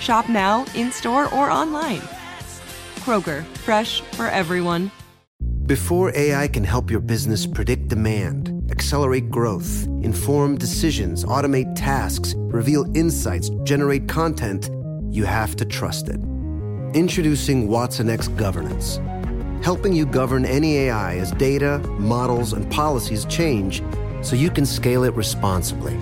Shop now, in store, or online. Kroger, fresh for everyone. Before AI can help your business predict demand, accelerate growth, inform decisions, automate tasks, reveal insights, generate content, you have to trust it. Introducing Watson X Governance, helping you govern any AI as data, models, and policies change so you can scale it responsibly.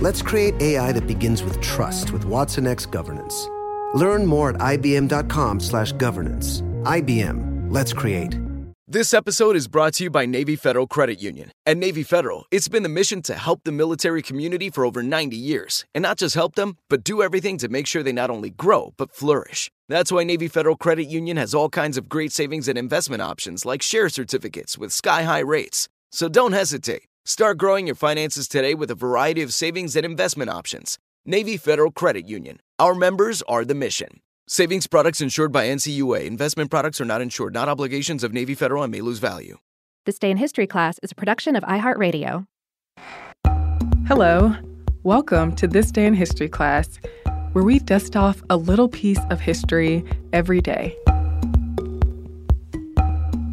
Let's create AI that begins with trust with Watson X Governance. Learn more at ibm.com/governance. IBM. Let's create. This episode is brought to you by Navy Federal Credit Union. At Navy Federal, it's been the mission to help the military community for over 90 years. And not just help them, but do everything to make sure they not only grow, but flourish. That's why Navy Federal Credit Union has all kinds of great savings and investment options like share certificates with sky high rates. So don't hesitate. Start growing your finances today with a variety of savings and investment options. Navy Federal Credit Union. Our members are the mission. Savings products insured by NCUA. Investment products are not insured, not obligations of Navy Federal and may lose value. This Day in History class is a production of iHeartRadio. Hello. Welcome to This Day in History class, where we dust off a little piece of history every day.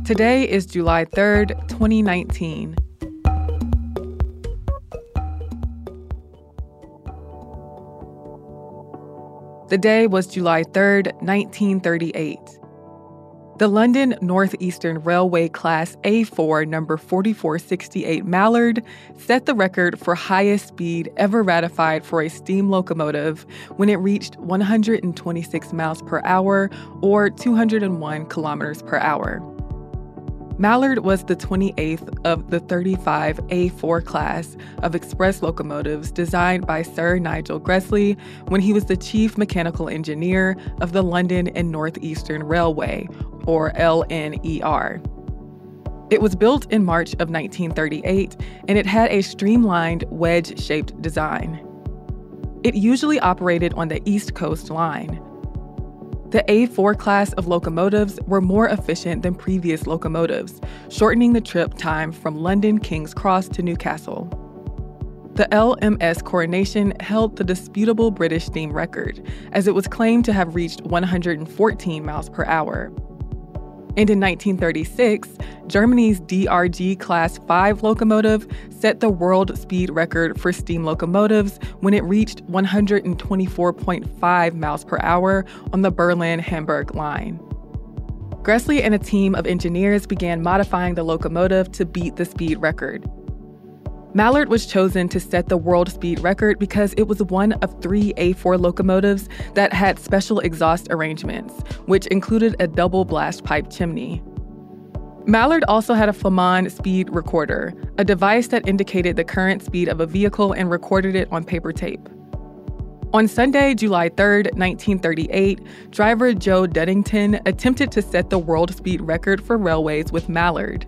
Today is July 3rd, 2019. The day was July 3, 1938. The London Northeastern Railway Class A4 number 4468 Mallard set the record for highest speed ever ratified for a steam locomotive when it reached 126 miles per hour or 201 kilometers per hour. Mallard was the 28th of the 35 A4 class of express locomotives designed by Sir Nigel Gresley when he was the chief mechanical engineer of the London and Northeastern Railway, or LNER. It was built in March of 1938 and it had a streamlined wedge shaped design. It usually operated on the East Coast Line. The A4 class of locomotives were more efficient than previous locomotives, shortening the trip time from London King's Cross to Newcastle. The LMS Coronation held the disputable British steam record, as it was claimed to have reached 114 miles per hour. And in 1936, Germany's DRG Class 5 locomotive set the world speed record for steam locomotives when it reached 124.5 miles per hour on the Berlin Hamburg line. Gresley and a team of engineers began modifying the locomotive to beat the speed record. Mallard was chosen to set the world speed record because it was one of three A4 locomotives that had special exhaust arrangements, which included a double blast pipe chimney. Mallard also had a Flaman speed recorder, a device that indicated the current speed of a vehicle and recorded it on paper tape. On Sunday, July 3, 1938, driver Joe Duddington attempted to set the world speed record for railways with Mallard.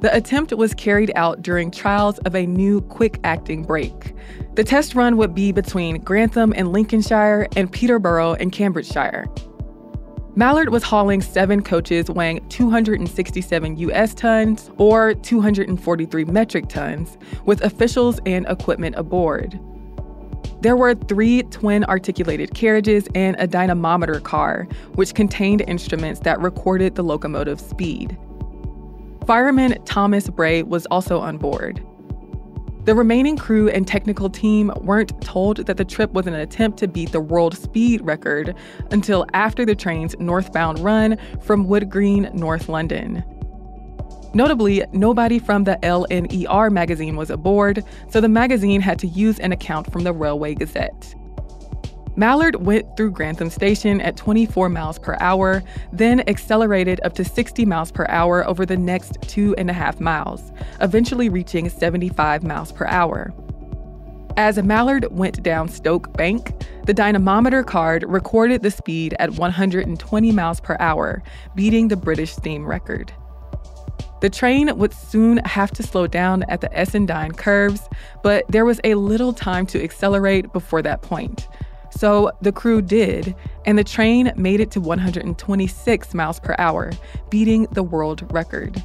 The attempt was carried out during trials of a new quick acting brake. The test run would be between Grantham and Lincolnshire and Peterborough and Cambridgeshire. Mallard was hauling seven coaches weighing 267 US tons or 243 metric tons, with officials and equipment aboard. There were three twin articulated carriages and a dynamometer car, which contained instruments that recorded the locomotive's speed. Fireman Thomas Bray was also on board. The remaining crew and technical team weren't told that the trip was an attempt to beat the world speed record until after the train's northbound run from Wood Green, North London. Notably, nobody from the LNER magazine was aboard, so the magazine had to use an account from the Railway Gazette. Mallard went through Grantham Station at 24 miles per hour, then accelerated up to 60 miles per hour over the next two and a half miles, eventually reaching 75 miles per hour. As Mallard went down Stoke Bank, the dynamometer card recorded the speed at 120 miles per hour, beating the British steam record. The train would soon have to slow down at the Essendine curves, but there was a little time to accelerate before that point. So the crew did, and the train made it to 126 miles per hour, beating the world record.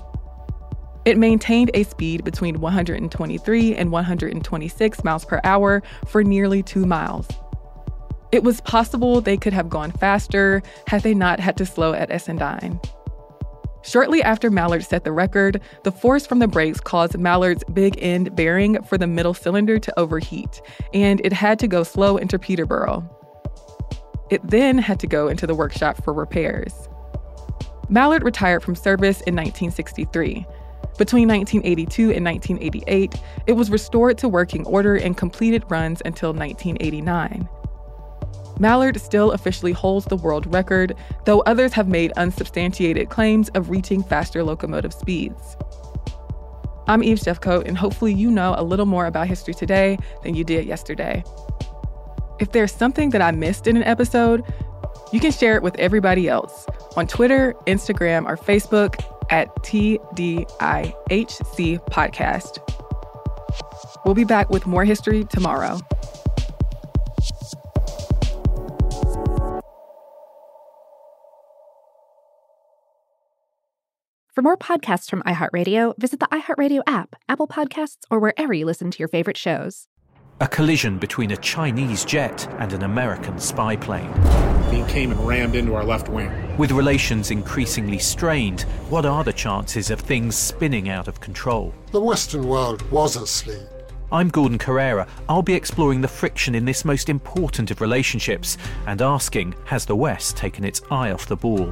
It maintained a speed between 123 and 126 miles per hour for nearly two miles. It was possible they could have gone faster had they not had to slow at Essendine. Shortly after Mallard set the record, the force from the brakes caused Mallard's big end bearing for the middle cylinder to overheat, and it had to go slow into Peterborough. It then had to go into the workshop for repairs. Mallard retired from service in 1963. Between 1982 and 1988, it was restored to working order and completed runs until 1989. Mallard still officially holds the world record, though others have made unsubstantiated claims of reaching faster locomotive speeds. I'm Eves Jeffcoat, and hopefully you know a little more about history today than you did yesterday. If there's something that I missed in an episode, you can share it with everybody else on Twitter, Instagram, or Facebook at TDIHC Podcast. We'll be back with more history tomorrow. For more podcasts from iHeartRadio, visit the iHeartRadio app, Apple Podcasts, or wherever you listen to your favorite shows. A collision between a Chinese jet and an American spy plane. He came and rammed into our left wing. With relations increasingly strained, what are the chances of things spinning out of control? The Western world was asleep. I'm Gordon Corera. I'll be exploring the friction in this most important of relationships and asking Has the West taken its eye off the ball?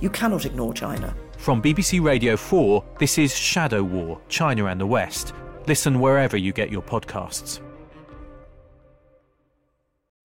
You cannot ignore China. From BBC Radio 4, this is Shadow War China and the West. Listen wherever you get your podcasts.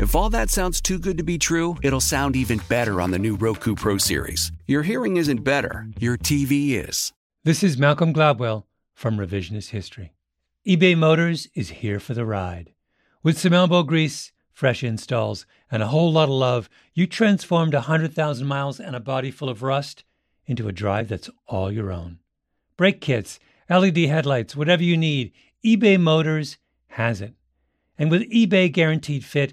If all that sounds too good to be true, it'll sound even better on the new Roku Pro Series. Your hearing isn't better, your TV is. This is Malcolm Gladwell from Revisionist History. eBay Motors is here for the ride. With some elbow grease, fresh installs, and a whole lot of love, you transformed 100,000 miles and a body full of rust into a drive that's all your own. Brake kits, LED headlights, whatever you need, eBay Motors has it. And with eBay Guaranteed Fit,